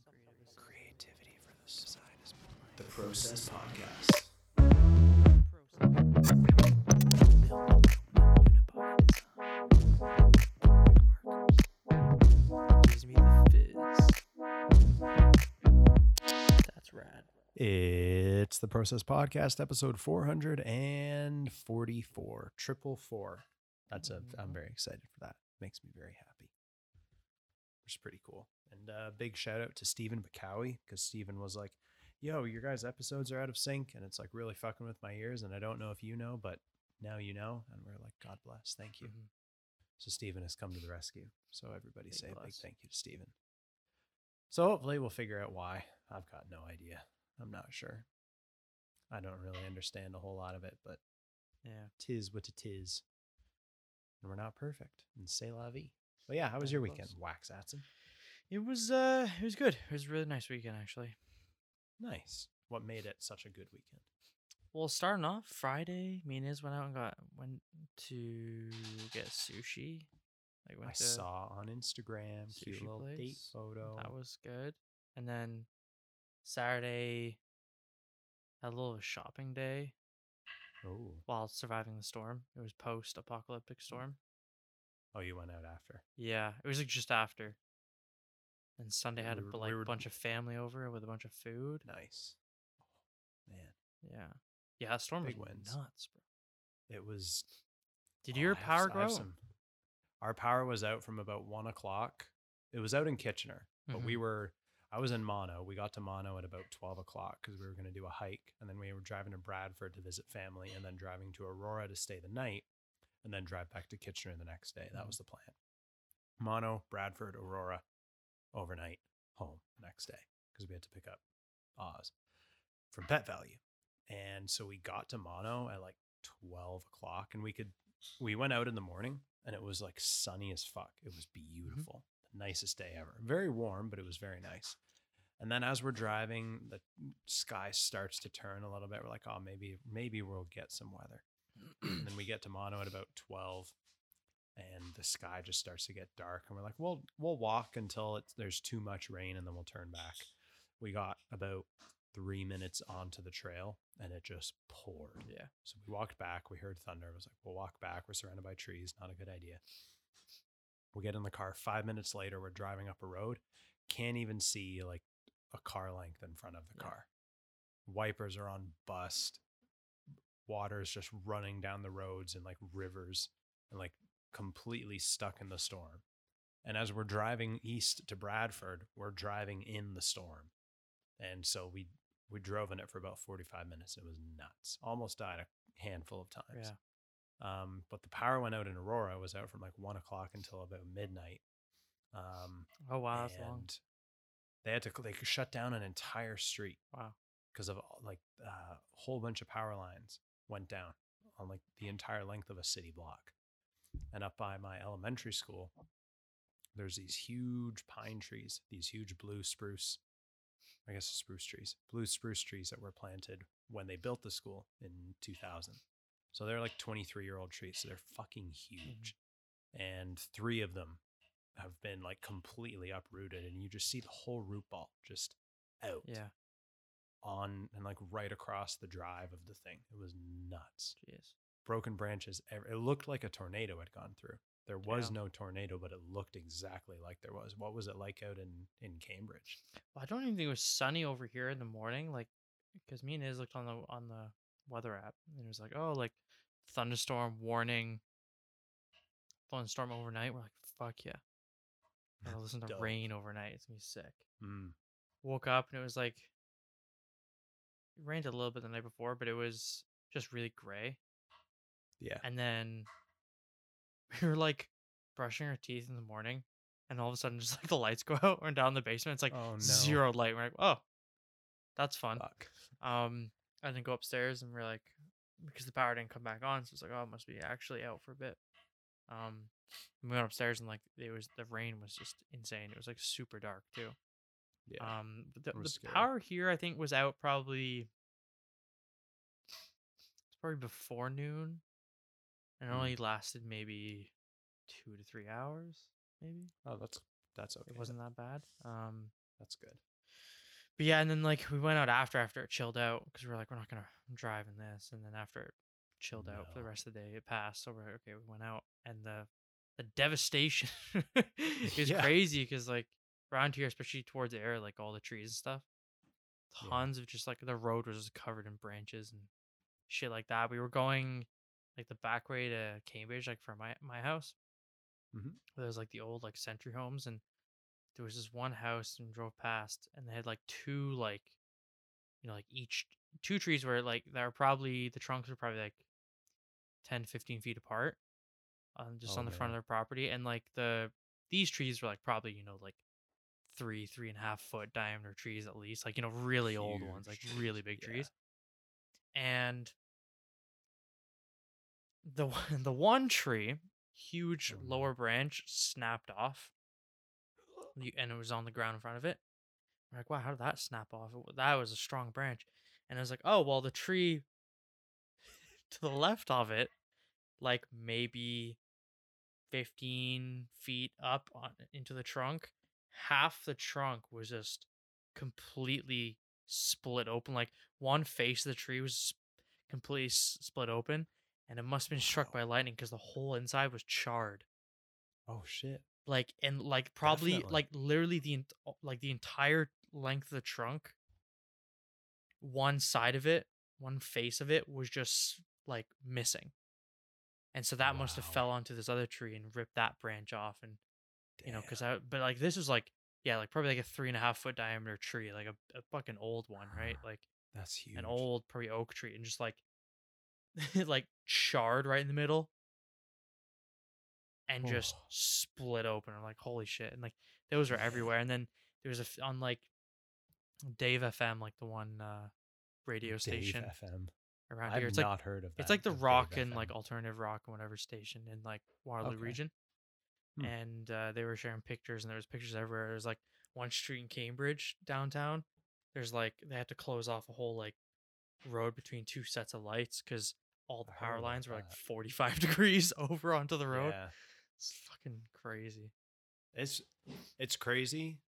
Some creative Creativity for the side is the Process Podcast. Gives me the fizz. That's rad. It's the Process Podcast, episode 444, triple four. That's a, I'm mm-hmm. very excited for that. Makes me very happy. Which is pretty cool. And uh, big shout out to Stephen Bacowie because Stephen was like, yo, your guys' episodes are out of sync and it's like really fucking with my ears. And I don't know if you know, but now you know. And we're like, God bless. Thank you. Mhm. So Stephen has come to the rescue. So everybody Big say a big thank you to Stephen. So hopefully we'll figure out why. I've got no idea. I'm not sure. I don't really understand a whole lot of it, but Yeah. tis what it is. And we're not perfect. And say la vie. But yeah, how was your weekend? Wax at It was uh it was good. It was a really nice weekend actually. Nice. What made it such a good weekend? Well, starting off Friday, me and Iz went out and got went to get sushi. Like went I to saw on Instagram, cute little date place. photo. That was good. And then Saturday had a little shopping day oh. while surviving the storm. It was post apocalyptic storm. Oh, you went out after. Yeah, it was like just after. And Sunday had we a we like were- bunch of family over with a bunch of food. Nice. Man, Yeah, yeah, that storm Big was wins. nuts, bro. it was Did Oh, your power s- I go? have out? some- Our power was out from about one o'clock. It was out in Kitchener, but we Mhm. were. I was in Mono. We got to Mono at about twelve o'clock because we were going to do a hike, and then we were driving to Bradford to visit family, and then driving to Aurora to stay the night, and then drive back to Kitchener the next day. That was the plan. Mono, Bradford, Aurora, overnight, home the next day because we had to pick up Oz from Pet Valu. And so we got to Mono at like 12 o'clock and we could, we went out in the morning and it was like sunny as fuck. It was mm-hmm. beautiful. The nicest day ever. Very warm, but it was very nice. And then as we're driving, the sky starts to turn a little bit. We're like, oh, maybe, maybe we'll get some weather. and then we get to Mono at about 12 and the sky just starts to get dark and we're like well we'll walk until it's there's too much rain and then we'll turn back. We got about three minutes onto the trail and it just poured. Yeah. so we walked back we heard thunder i was like we'll walk back we're surrounded by trees not a good idea. We get in the car five minutes later we're driving up a road can't even see like a car length in front of the Yeah. car. Wipers are on bust water is just running down the roads and like rivers and like completely stuck in the storm. And as we're driving east to Bradford, we're driving in the storm. And so we we drove in it for about 45 minutes. It was nuts. Almost died a handful of times. Yeah. Um, but the power went out in Aurora. It was out from like one o'clock until about midnight. Um, Oh wow, that's long. they had to they could shut down an entire street Wow. because of like uh, a whole bunch of power lines went down on like the entire length of a city block. And up by my elementary school, there's these huge pine trees, these huge blue spruce, I guess spruce trees, blue spruce trees that were planted when they built the school in 2000. So they're like 23 year old trees. So they're fucking mm-hmm. huge. And three of them have been like completely uprooted. And you just see the whole root ball just out Yeah. on and like right across the drive of the thing. It was nuts. Jeez. Broken branches. It looked like a tornado had gone through. There was Yeah. no tornado, but it looked exactly like there was. What was it like out in in Cambridge? Well, I don't even think it was sunny over here in the morning, like because me and Iz looked on the on the weather app and it was like, oh, like thunderstorm warning, thunderstorm overnight. We're like, fuck yeah. Gotta listen to Dope. rain overnight. It's gonna be sick. Mm, Woke up and it was like it rained a little bit the night before, but it was just really gray. Yeah. And then we were like brushing our teeth in the morning, and all of a sudden, just like the lights go out. We're down in the basement. It's like Oh, no. zero light. We're like, oh, that's fun. Fuck. Um, and then go upstairs, and we're like, because the power didn't come back on, so it's like, oh, it must be actually out for a bit. Um, we went upstairs, and like it was the rain was just insane. It was like super dark too. Yeah. Um, the, the power here, I think, was out probably. It's probably before noon, and it Mm. only lasted maybe two to three hours. Maybe oh, that's that's okay. it wasn't that bad. Um, That's good. But yeah, and then like we went out after after it chilled out because we were like we're not gonna drive in this, and then after it chilled out for the rest of the day, it passed. So we're like, okay, we went out, and the the devastation is Yeah. crazy because like around here, especially towards the air, like all the trees and stuff, Yeah. tons of just like the road was just covered in branches and shit like that. We were going like the back way to Cambridge, like from my my house. Mhm. There was like the old like century homes, and there was this one house and drove past, and they had like two like, you know, like each two trees were like that were probably the trunks were probably like 10, 15 feet apart, um, just Oh, on the front of their property, and like the these trees were like probably you know like three three and a half foot diameter trees at least like you know really old ones like really big Yeah. trees and the one- the one tree huge Oh, lower branch snapped off. And it was on the ground in front of it. We're like wow how did that snap off? That was a strong branch. And i was like oh well the tree to the left of it like maybe 15 feet up on into the trunk half the trunk was just completely split open. Like one face of the tree was completely split open and it must have been struck Wow. by lightning because the whole inside was charred Oh shit. like and like probably Definitely. like literally the like the entire length of the trunk one side of it one face of it was just like missing and so that must have fell onto this other tree and ripped that branch off and you know because i but like this was like yeah like probably like a three and a half foot diameter tree like a, a fucking old one right ah, like that's huge. an old probably oak tree and just like like charred right in the middle and just Oh. split open I'm like holy shit and like those are everywhere and then there was a f- on like dave fm like the one uh radio Dave station FM. around I've here it's not like heard of that. it's like the Dave rock and like alternative rock and whatever station in like Waterloo Okay. region. Hmm. And uh, they were sharing pictures and there was pictures everywhere. There's like one street in Cambridge downtown. There's like they had to close off a whole like road between two sets of lights because all the I power lines were like 45 degrees over onto the road. Yeah. It's fucking crazy. It's it's crazy.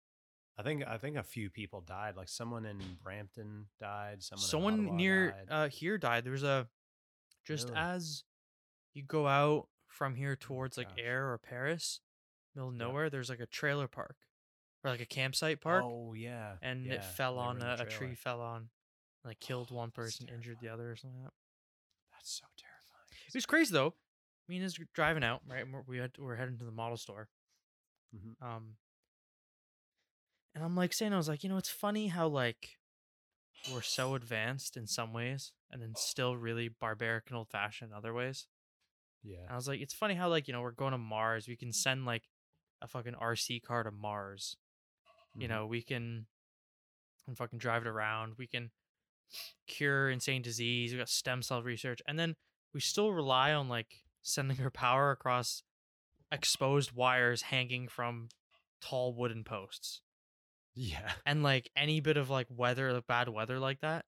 I think I think a few people died. Like someone in Brampton died. Someone, Someone near died. uh here died. There was a just Really? as you go out from here Oh towards like gosh. Air or Paris, middle of nowhere, there's like a trailer park or like a campsite park. Oh yeah. and yeah, it fell they on a, a tree fell on like killed one person injured the other or something like that That's so terrifying. it was crazy though me and his driving out right we're, we had we're heading to the model store Mm-hmm. um and i'm like saying i was like you know it's funny how like we're so advanced in some ways and then still really barbaric and old fashioned in other ways and Yeah. i was like it's funny how like you know we're going to mars we can send like a fucking rc car to mars you Mhm. know we can and fucking drive it around we can cure insane disease we got stem cell research and then we still rely on like sending our power across exposed wires hanging from tall wooden posts Yeah. and like any bit of like weather like bad weather like that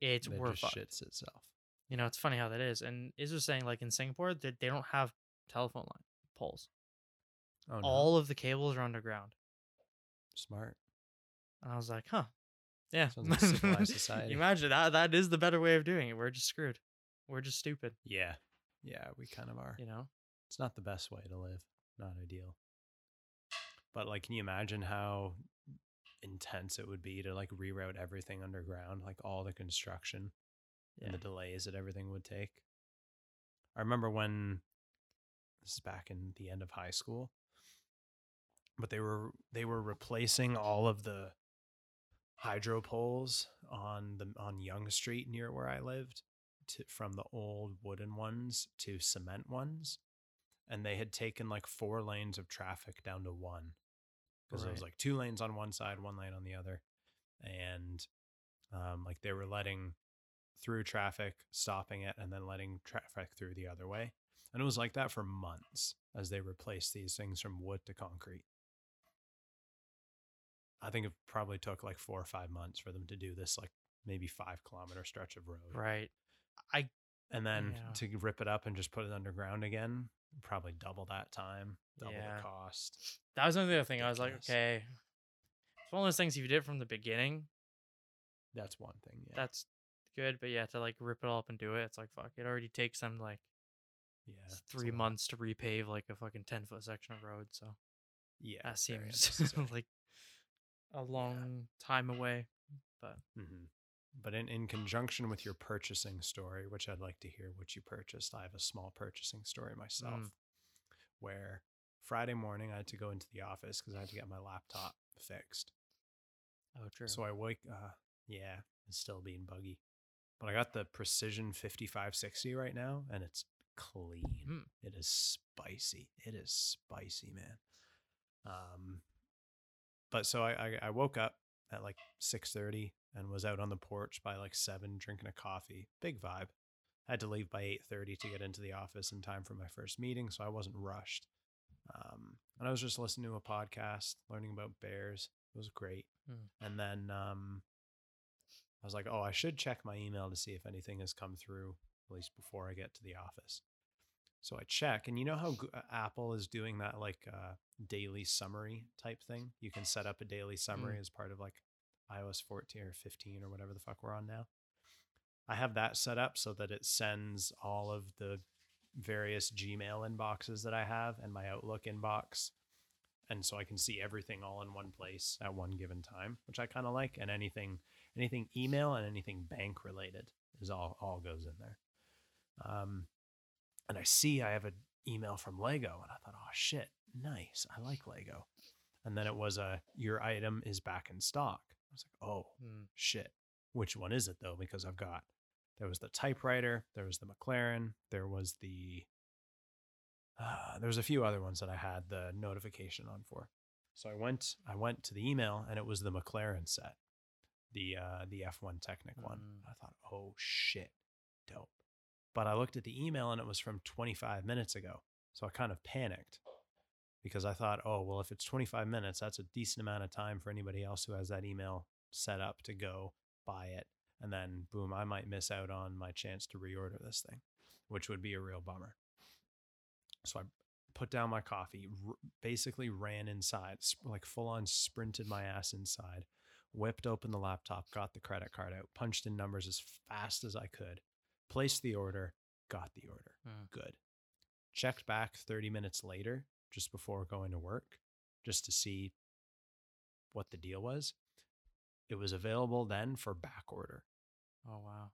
it's It we're just fucked. shits itself. you know it's funny how that is and is was saying like in singapore they, they don't have telephone line poles Oh no. all of the cables are underground smart. And I was like, huh. Yeah. Sounds like civilized society. Imagine that that is the better way of doing it. We're just screwed. We're just stupid, Yeah. Yeah, we kind of are. you know? It's not the best way to live. Not ideal. But like can you imagine how intense it would be to like reroute everything underground, like all the construction Yeah. and the delays that everything would take? I remember when this is back in the end of high school, but they were they were replacing all of the hydro poles on the on Yonge Street near where I lived to, from the old wooden ones to cement ones, and they had taken like four lanes of traffic down to one because it was like two lanes on one side, one lane on the other, and um, like they were letting through traffic, stopping it, and then letting traffic through the other way. And it was like that for months as they replaced these things from wood to concrete. I think it probably took like four or five months for them to do this, like maybe five kilometer stretch of road. Right. I, and then Yeah. to rip it up and just put it underground again, probably double that time, double Yeah. the cost. That was another thing. I was like, okay. It's one of those things if you did it from the beginning, That's one thing. Yeah. that's good. But yeah, to like rip it all up and do it, it's like fuck. It already takes them like yeah. s- it's a three months to repave like a fucking ten foot section of road. So Yeah. that seems like a long time away. But Mhm. But in, in conjunction with your purchasing story, which I'd like to hear what you purchased, I have a small purchasing story myself Mm. where Friday morning I had to go into the office because I had to get my laptop fixed. oh, true. So I wake, uh, yeah, it's still being buggy. But I got the Precision 5560 right now and it's clean. Mm. It is spicy. It is spicy, man. Um, but so I, I, I woke up at like 6.30 and was out on the porch by like 7 drinking a coffee. Big vibe. Had to leave by 8.30 to get into the office in time for my first meeting, so I wasn't rushed. Um, and I was just listening to a podcast, learning about bears. It was great. Hmm. And then um, I was like, oh, I should check my email to see if anything has come through, at least before I get to the office. So I check, and you know how uh, Apple is doing that like uh, daily summary type thing? You can set up a daily summary as part of like iOS 14 or 15 or whatever the fuck we're on now. I have that set up so that it sends all of the various Gmail inboxes that I have and my Outlook inbox. And so I can see everything all in one place at one given time, which I kind of like. And anything, anything email and anything bank related is all all goes in there. Um, and I see I have an email from Lego, and I thought, oh shit, nice. I like Lego. And then it was a your item is back in stock. I was like, oh Mm. shit. Which one is it though? Because I've got there was the typewriter, there was the McLaren, there was the uh, there was a few other ones that I had the notification on for. So I went I went to the email and it was the McLaren set, the uh, the F1 Technic one. Mm. I thought, oh shit, dope. But I looked at the email and it was from 25 minutes ago. So I kind of panicked because I thought, oh, well, if it's 25 minutes, that's a decent amount of time for anybody else who has that email set up to go buy it. And then, boom, I might miss out on my chance to reorder this thing, which would be a real bummer. So I put down my coffee, r- basically ran inside, sp- like full on sprinted my ass inside, whipped open the laptop, got the credit card out, punched in numbers as fast as I could, placed the order, got the order. Mm. Good. Checked back 30 minutes later, just before going to work, just to see what the deal was. It was available then for back order, Oh wow,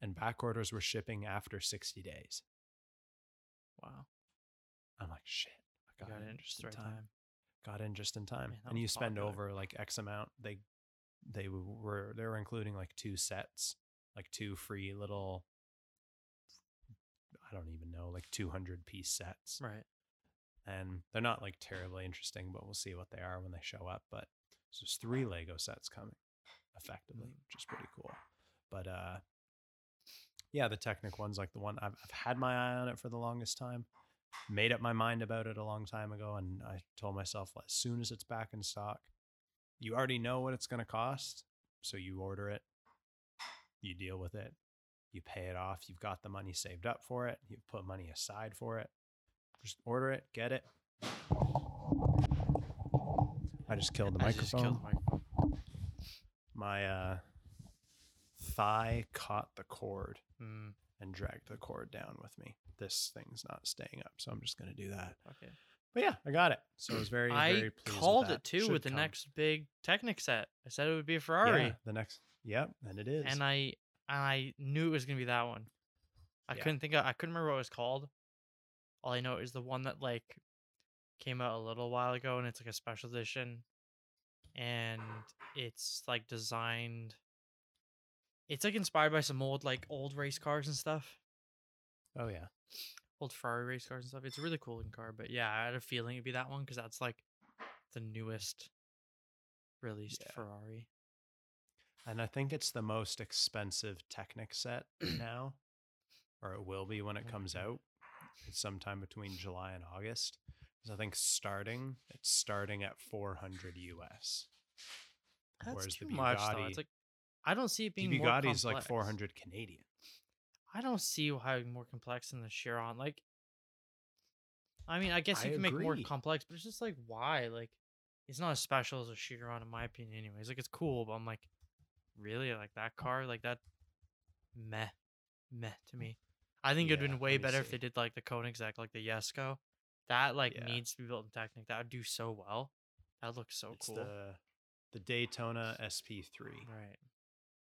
and back orders were shipping after 60 days. wow. I'm like, shit, I got, got in just the right time. got in just in time Man, and you spend popular. over like x amount they they were they were including like two sets like two free little i don't even know like 200 piece sets Right. and they're not like terribly interesting but we'll see what they are when they show up but so there's three lego sets coming effectively Mm. which is pretty cool but uh yeah the technic one's like the one I've, I've had my eye on it for the longest time made up my mind about it a long time ago and i told myself as soon as it's back in stock you already know what it's going to cost so you order it you deal with it you pay it off you've got the money saved up for it you've put money aside for it. Just order it get it. I just killed the I microphone killed the microphone. my uh thigh caught the cord Mm, and dragged the cord down with me. This thing's not staying up so i'm just going to do that. Okay. but yeah i got it. So i was very I very called it too Should with the come. next big Technic set. I said it would be a Yeah, Ferrari, the next yep and it is. And I and I knew it was gonna be that one. I Yeah. couldn't think of I couldn't remember what it was called. All I know is the one that like came out a little while ago, and it's like a special edition, and it's like designed. It's like inspired by some old like old race cars and stuff. oh yeah old Ferrari race cars and stuff. It's a really cool looking car, but yeah, I had a feeling it'd be that one because that's like the newest released Yeah. Ferrari. And i think it's the most expensive technic set now or it will be when it comes out it's sometime between july and august 'Cause i think starting it's starting at 400 us That's Whereas too the much though. It's like I don't see it the being more bugatti's like 400 canadian I don't see how more complex than the Chiron. Like, I mean, I guess I you can make more complex, but it's just like why? Like, it's not as special as a Chiron in my opinion. Anyways, like it's cool, but I'm like, really like that car, like that, meh, meh to me. I think it'd Yeah, been way better if they did like the Koenigsegg, like the Jesko. That like Yeah. needs to be built in Technic. That would do so well. That looks so it's cool. the the Daytona SP3, Right.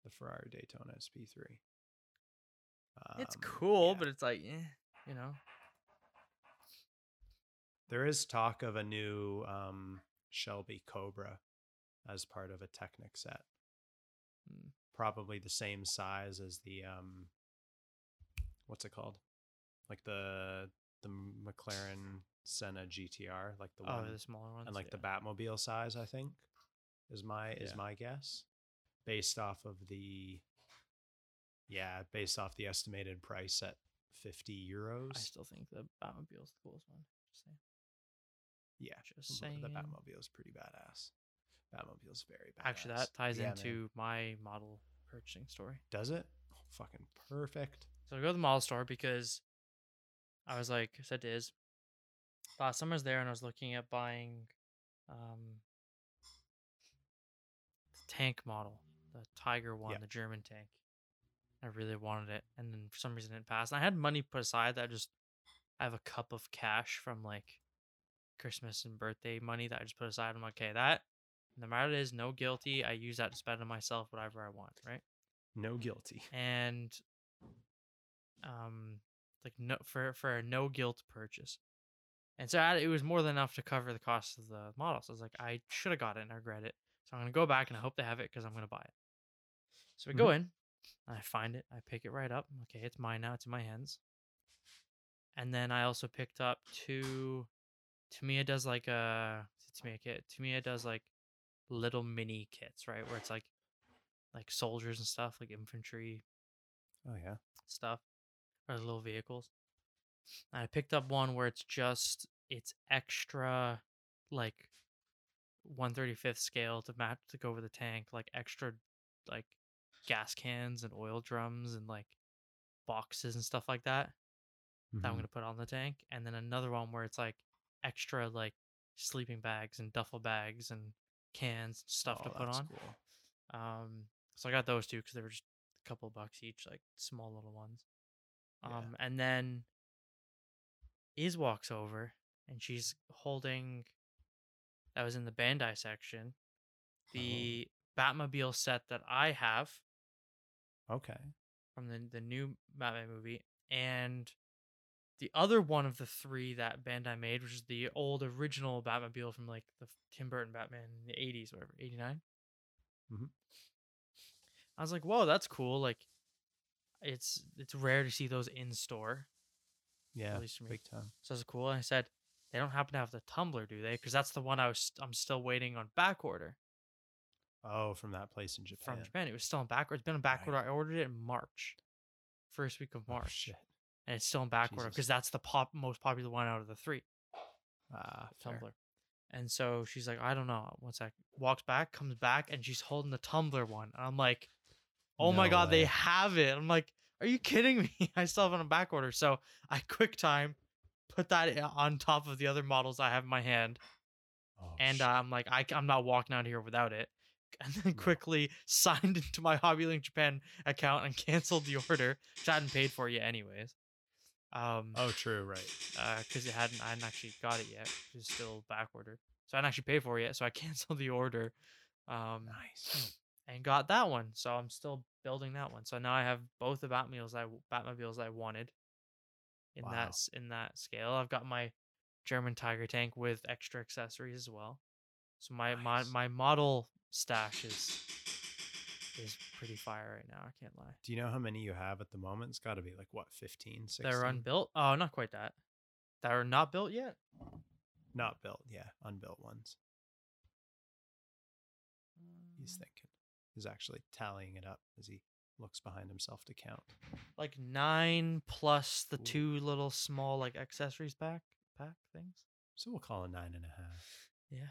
the Ferrari Daytona SP3. It's Um, cool, yeah. but it's like, eh, you know. there is talk of a new um, Shelby Cobra as part of a Technic set. Mm. Probably the same size as the um, what's it called? Like the the McLaren Senna GTR, like the Oh, one the smaller ones. and like the. Batmobile size, I think, is my is Yeah. my guess, based off of the, yeah, based off the estimated price at fifty euros. I still think the Batmobile's the coolest one. Just saying. yeah, Just saying. the Batmobile is pretty badass. Batmobile's very badass. Actually, that ties Yeah, man. into my model purchasing story. does it? Oh, fucking perfect. So I go to the model store because I was like, I said to Iz, last summer was there and I was looking at buying um, the tank model, the Tiger one, Yeah. the German tank. I really wanted it, and then for some reason it didn't. And I had money put aside that I just I have a cup of cash from like Christmas and birthday money that I just put aside. I'm like, okay, that no matter is, no guilty. I use that to spend on myself whatever I want, right? No guilty. and um like no for for a no guilt purchase and so I, it was more than enough to cover the cost of the model so i was like i should have got it and i regret it so i'm gonna go back and i hope they have it because i'm gonna buy it so we go in and i find it i pick it right up okay it's mine now it's in my hands and then i also picked up two Tamiya does like a Tamiya kit Tamiya does like little mini kits right where it's like like soldiers and stuff like infantry Oh yeah. stuff or little vehicles. And I picked up one where it's just it's extra like 135th scale to match to go over the tank, like extra like gas cans and oil drums and like boxes and stuff like that that I'm Mhm. gonna put on the tank. And then another one where it's like extra like sleeping bags and duffel bags and cans and stuff to Oh, put on. Cool. Um, so I got those two because they were just a couple of bucks each, like small little ones. Yeah. Um, and then Iz walks over and she's holding. That was in the Bandai section. The Batmobile set that I have Okay. from the the new Batman movie, and the other one of the three that Bandai made, which is the old original Batmobile from like the Tim Burton Batman in the eighties, whatever, eighty Mhm. I was like, whoa, that's cool. Like, it's it's rare to see those in store, Yeah. at least for me. Big time. so that's cool. And I said, they don't happen to have the tumbler, do they? Because that's the one I was I'm still waiting on back order Oh, from that place in Japan. from Japan. It was still in back order. It's been in back Right. order. I ordered it in March, first week of Oh, March. shit. And it's still in back order because that's the pop most popular one out of the three. Fair. tumbler and so she's like i don't know one sec walks back comes back and she's holding the tumbler one and i'm like oh my No god they have it. I'm like are you kidding me? I still have it on a back order so i quick time put that on top of the other models i have in my hand Oh, and uh, i'm like I, I'm not walking out here without it and then No. quickly signed into my hobbylink japan account and canceled the order which i hadn't paid for yet anyways um oh, true. Right. because it hadn't I hadn't actually got it yet. It was still back order, so I hadn't actually paid for it yet. So I canceled the order, um, Nice. and got that one. So I'm still building that one. So now I have both the Batmobiles I Batmobiles I wanted in Wow. that in that scale. I've got my German Tiger tank with extra accessories as well. So my my my model stash is is pretty fire right now. I can't lie. Do you know how many you have at the moment? It's got to be like what, 15, 16? They're unbuilt. Oh, not quite that. That are not built yet. Not built. Yeah, unbuilt ones. He's Mm. thinking. He's actually tallying it up as he looks behind himself to count. like nine plus the Ooh. two little small like accessories pack pack things. So we'll call it nine and a half. Yeah.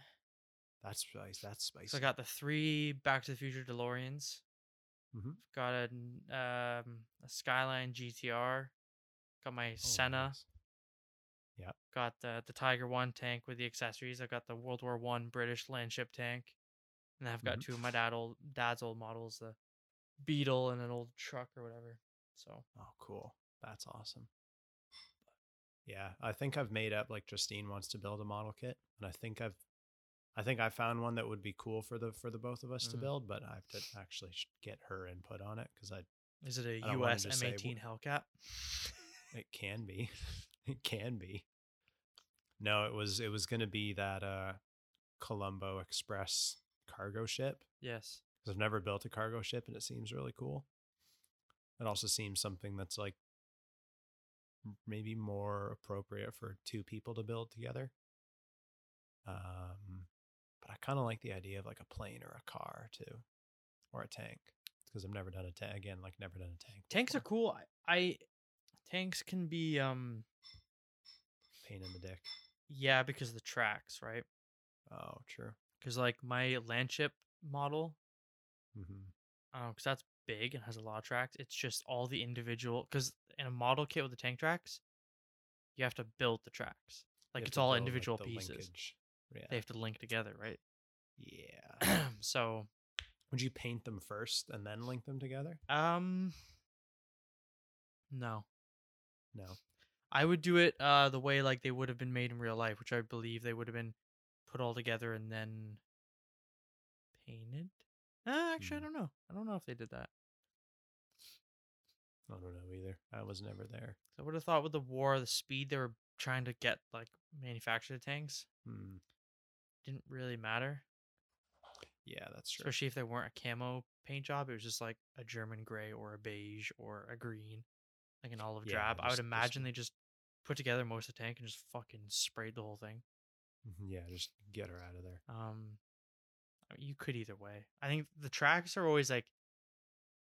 That's spice. That's spicy. So I got the three Back to the Future DeLoreans. Mhm. Got a um a Skyline GTR. Got my Oh, Senna. nice. Yep. Got the the Tiger One tank with the accessories. I've got the World War One British landship tank, and I've got Mhm. two of my dad old dad's old models, the Beetle and an old truck or whatever. So Oh, cool. That's awesome. Yeah, I think I've made up like Justine wants to build a model kit, and I think I've, I think I found one that would be cool for the for the both of us to Mhm. build, but I have to actually get her input on it because I is it a US M18 Hellcat? it can be, it can be. No, it was it was gonna be that uh Colombo Express cargo ship Yes. because I've never built a cargo ship and it seems really cool. It also seems something that's like maybe more appropriate for two people to build together. Um, but I kind of like the idea of like a plane or a car too, or a tank because I've never done a tank again, like never done a tank. Tanks are cool. I, I tanks can be um pain in the dick. yeah because of the tracks, right? Oh, true. Because like my landship model, mm-hmm. I don't know, because that's big and has a lot of tracks. It's just all the individual. Because in a model kit with the tank tracks, you have to build the tracks. Like it's all individual pieces. Yeah. They have to link together, right? yeah. so, Would you paint them first and then link them together? um, no, No. I would do it uh the way like they would have been made in real life, which I believe they would have been put all together and then painted. Uh, actually, I Hmm. don't know. I don't know if they did that. I don't know either. I was never there. I would have thought with the war, the speed they were trying to get like manufacture the tanks Hmm. Didn't really matter. Yeah, that's true. Especially if they weren't a camo paint job, it was just like a German gray or a beige or a green, like an olive Yeah, drab. I would just- just- imagine they just put together most of the tank and just fucking sprayed the whole thing. Mhm, Yeah, just get her out of there. Um, you could either way. I think the tracks are always like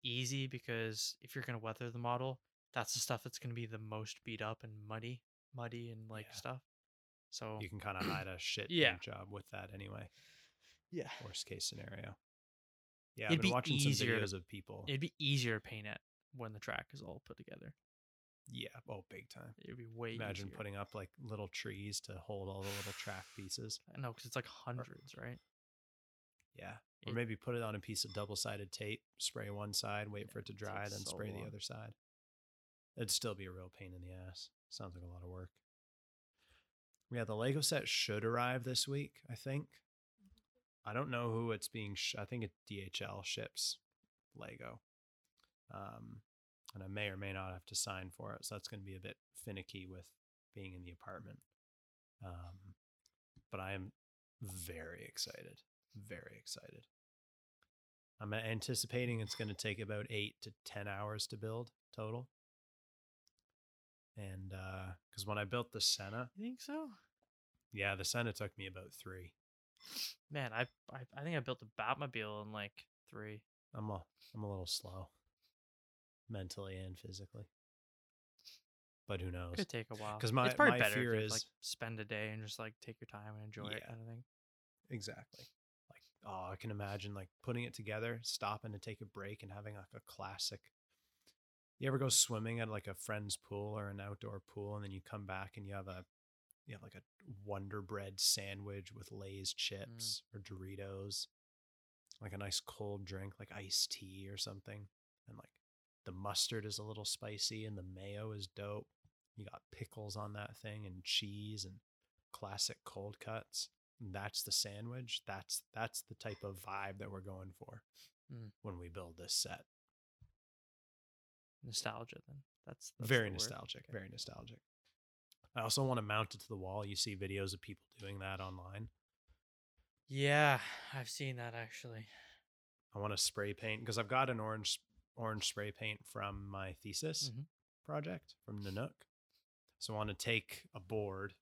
easy because if you're gonna weather the model, that's the stuff that's gonna be the most beat up and muddy, muddy and like Yeah. stuff. So You can kind of hide a shit Yeah. paint job with that anyway. yeah, Worst case scenario. Yeah, It'd I've been be watching easier some videos of people. it'd be easier to paint it when the track is all put together. yeah, oh, big time. It'd be way Imagine easier. putting up like little trees to hold all the little track pieces. I know because it's like hundreds, right? Yeah. Or maybe put it on a piece of double sided tape, spray one side, wait Yeah, for it to dry, then so spray the other side. It'd still be a real pain in the ass. Sounds like a lot of work. Yeah, the Lego set should arrive this week, I think. I don't know who it's being, sh- I think it DHL ships Lego. Um, and I may or may not have to sign for it. So that's going to be a bit finicky with being in the apartment. Um, but I am very excited. Very excited. I'm anticipating it's going to take about eight to 10 hours to build total. Because when I built the Senna, You think so? yeah, the Senna took me about three. Man, I I, I think I built a Batmobile in like three. I'm a, I'm a little slow mentally and physically. But who knows? Could take a while. 'Cause my- it's probably my better fear if you, is- like spend a day and just like take your time and enjoy it Yeah. kind of thing. Exactly. Like, oh, I can imagine like putting it together, stopping to take a break, and having like a classic. You ever go swimming at like a friend's pool or an outdoor pool, and then you come back and you have a, you have like a Wonder Bread sandwich with Lay's chips or Doritos, like a nice cold drink like iced tea or something, and like the mustard is a little spicy and the mayo is dope. You got pickles on that thing and cheese and classic cold cuts. And that's the sandwich. That's that's the type of vibe that we're going for Mm. when we build this set. Nostalgia, then. That's, that's very the nostalgic. Okay. Very nostalgic. I also want to mount it to the wall. You see videos of people doing that online. Yeah, I've seen that actually. I want to spray paint because I've got an orange orange spray paint from my thesis Mhm. project from Nanook. So I want to take a board,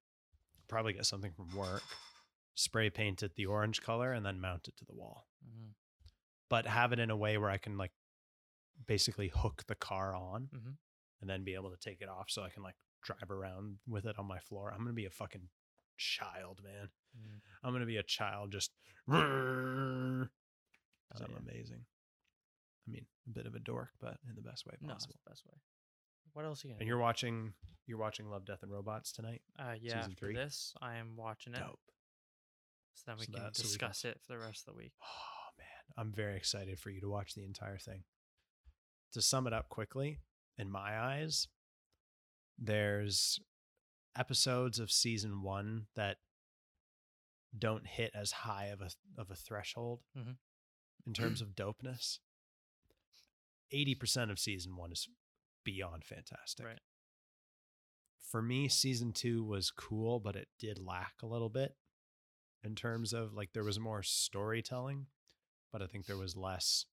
probably get something from work, spray paint it the orange color, and then mount it to the wall. hmm But have it in a way where I can like basically hook the car on Mhm. and then be able to take it off so I can like drive around with it on my floor. I'm gonna be a fucking child, man. Mm. I'm gonna be a child just Oh, I'm yeah. amazing. I mean, a bit of a dork, but in the best way possible. the best way. what else are you gonna? And you're watching you're watching Love, Death, and Robots tonight. uh, yeah. season three? this, I am watching it, Dope. so then we So can that- so we can- discuss it for the rest of the week. Oh man, I'm very excited for you to watch the entire thing. To sum it up quickly, in my eyes, there's episodes of season one that don't hit as high of a of a threshold Mhm. in terms of dopeness. Eighty percent of season one is beyond fantastic. Right. For me, season two was cool, but it did lack a little bit in terms of like there was more storytelling, but I think there was less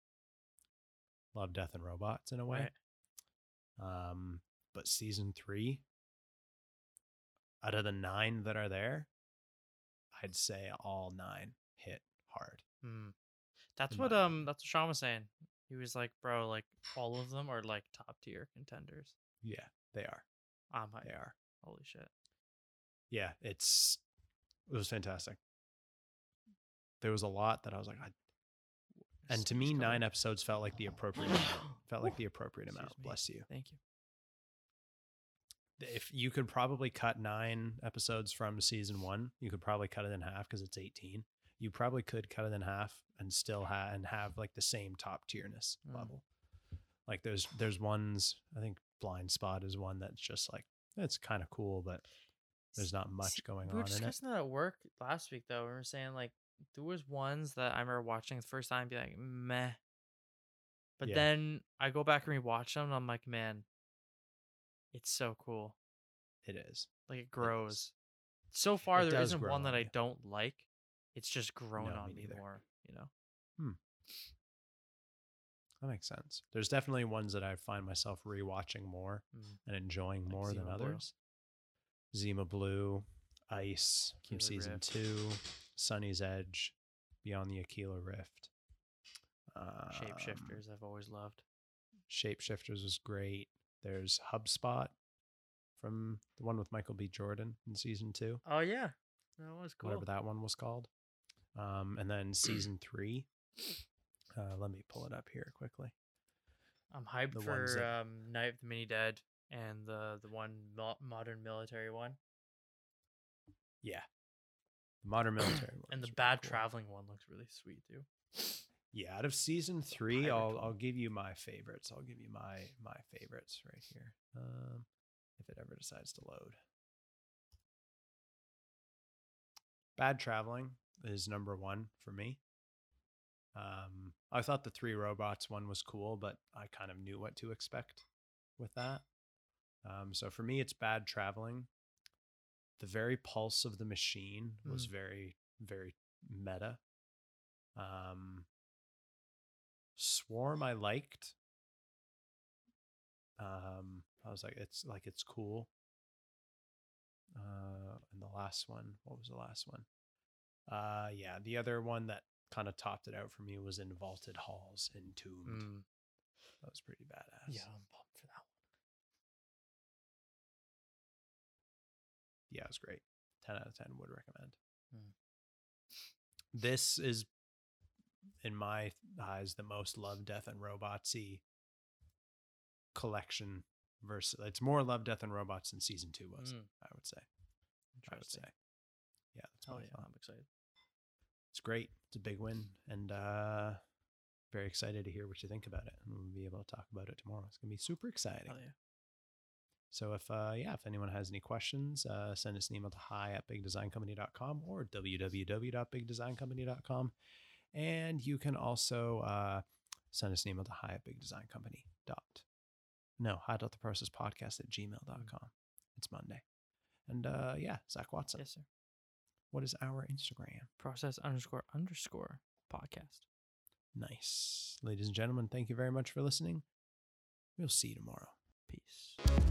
love, death, and robots in a way. Right. Um, but season three, out of the nine that are there, I'd say all nine hit hard. Mm. That's what um that's what Sean was saying. He was like, bro, like all of them are like top tier contenders. Yeah, they are. I'm hyped. They are. Holy shit. Yeah, it's it was fantastic. There was a lot that I was like, I, and to me, nine episodes felt like the appropriate amount. Felt like the appropriate Excuse amount. me. Bless you. Thank you. if you could probably cut nine episodes from season one, you could probably cut it in half because it's 18. You probably could cut it in half and still have and have like the same top tierness Mm. level. Like there's there's ones I think Blind Spot is one that's just like it's kind of cool, but there's not much going we were on in it. discussing that at work last week though. We were saying like there was ones that I remember watching the first time and be like, meh. But Yeah. then I go back and rewatch them and I'm like, man, it's so cool. It is. Like it grows. So far It there isn't one that I don't like. It's just grown No, on me me more, you know. Hmm. That makes sense. There's definitely ones that I find myself rewatching more Mm. and enjoying Like more than Blue? others. Zima Blue, Ice from season Rift. two, Sonnie's Edge, Beyond the Aquila Rift. Um, Shapeshifters I've always loved. Shapeshifters was great. There's HubSpot from the one with Michael B. Jordan in season two, Oh yeah. That was cool. whatever that one was called. Um, and then season three. Uh, let me pull it up here quickly. I'm hyped the for that- um, Night of the Mini Dead and the the one mo- modern military one, Yeah. The modern military one. and the really bad cool. traveling one looks really sweet too. Yeah, out of season three, pirate I'll one. I'll give you my favorites. I'll give you my my favorites right here. Um, if it ever decides to load. Bad traveling is number one for me. Um, I thought the three robots one was cool, but I kind of knew what to expect with that. Um, so for me, it's bad traveling. The very pulse of the machine was very very meta. Um, Swarm I liked. Um, I was like, it's like it's cool. Uh, and the last one, what was the last one? Uh, yeah, the other one that kind of topped it out for me was in Vaulted Halls, Entombed. Mm. That was pretty badass. Yeah, yeah, it was great. Ten out of ten would recommend. Mm. This is, in my eyes, the most Love, Death, and Robotsy collection. Versus, it's more Love, Death, and Robots than season two was. Mm, I would say. I would say. Yeah, that's my yeah, thought. I'm excited. It's great. It's a big win, and uh very excited to hear what you think about it. And we'll be able to talk about it tomorrow. It's gonna be super exciting. Hell yeah. So if uh yeah, if anyone has any questions, uh send us an email to hi at bigdesigncompany.com or www.bigdesigncompany.com. And you can also uh send us an email to hi at bigdesigncompany dot no, hi dot the process podcast at gmail.com. It's Monday. And uh yeah, Zak Watson. Yes, sir. What is our Instagram? Process underscore underscore podcast. Nice. Ladies and gentlemen, thank you very much for listening. We'll see you tomorrow. Peace.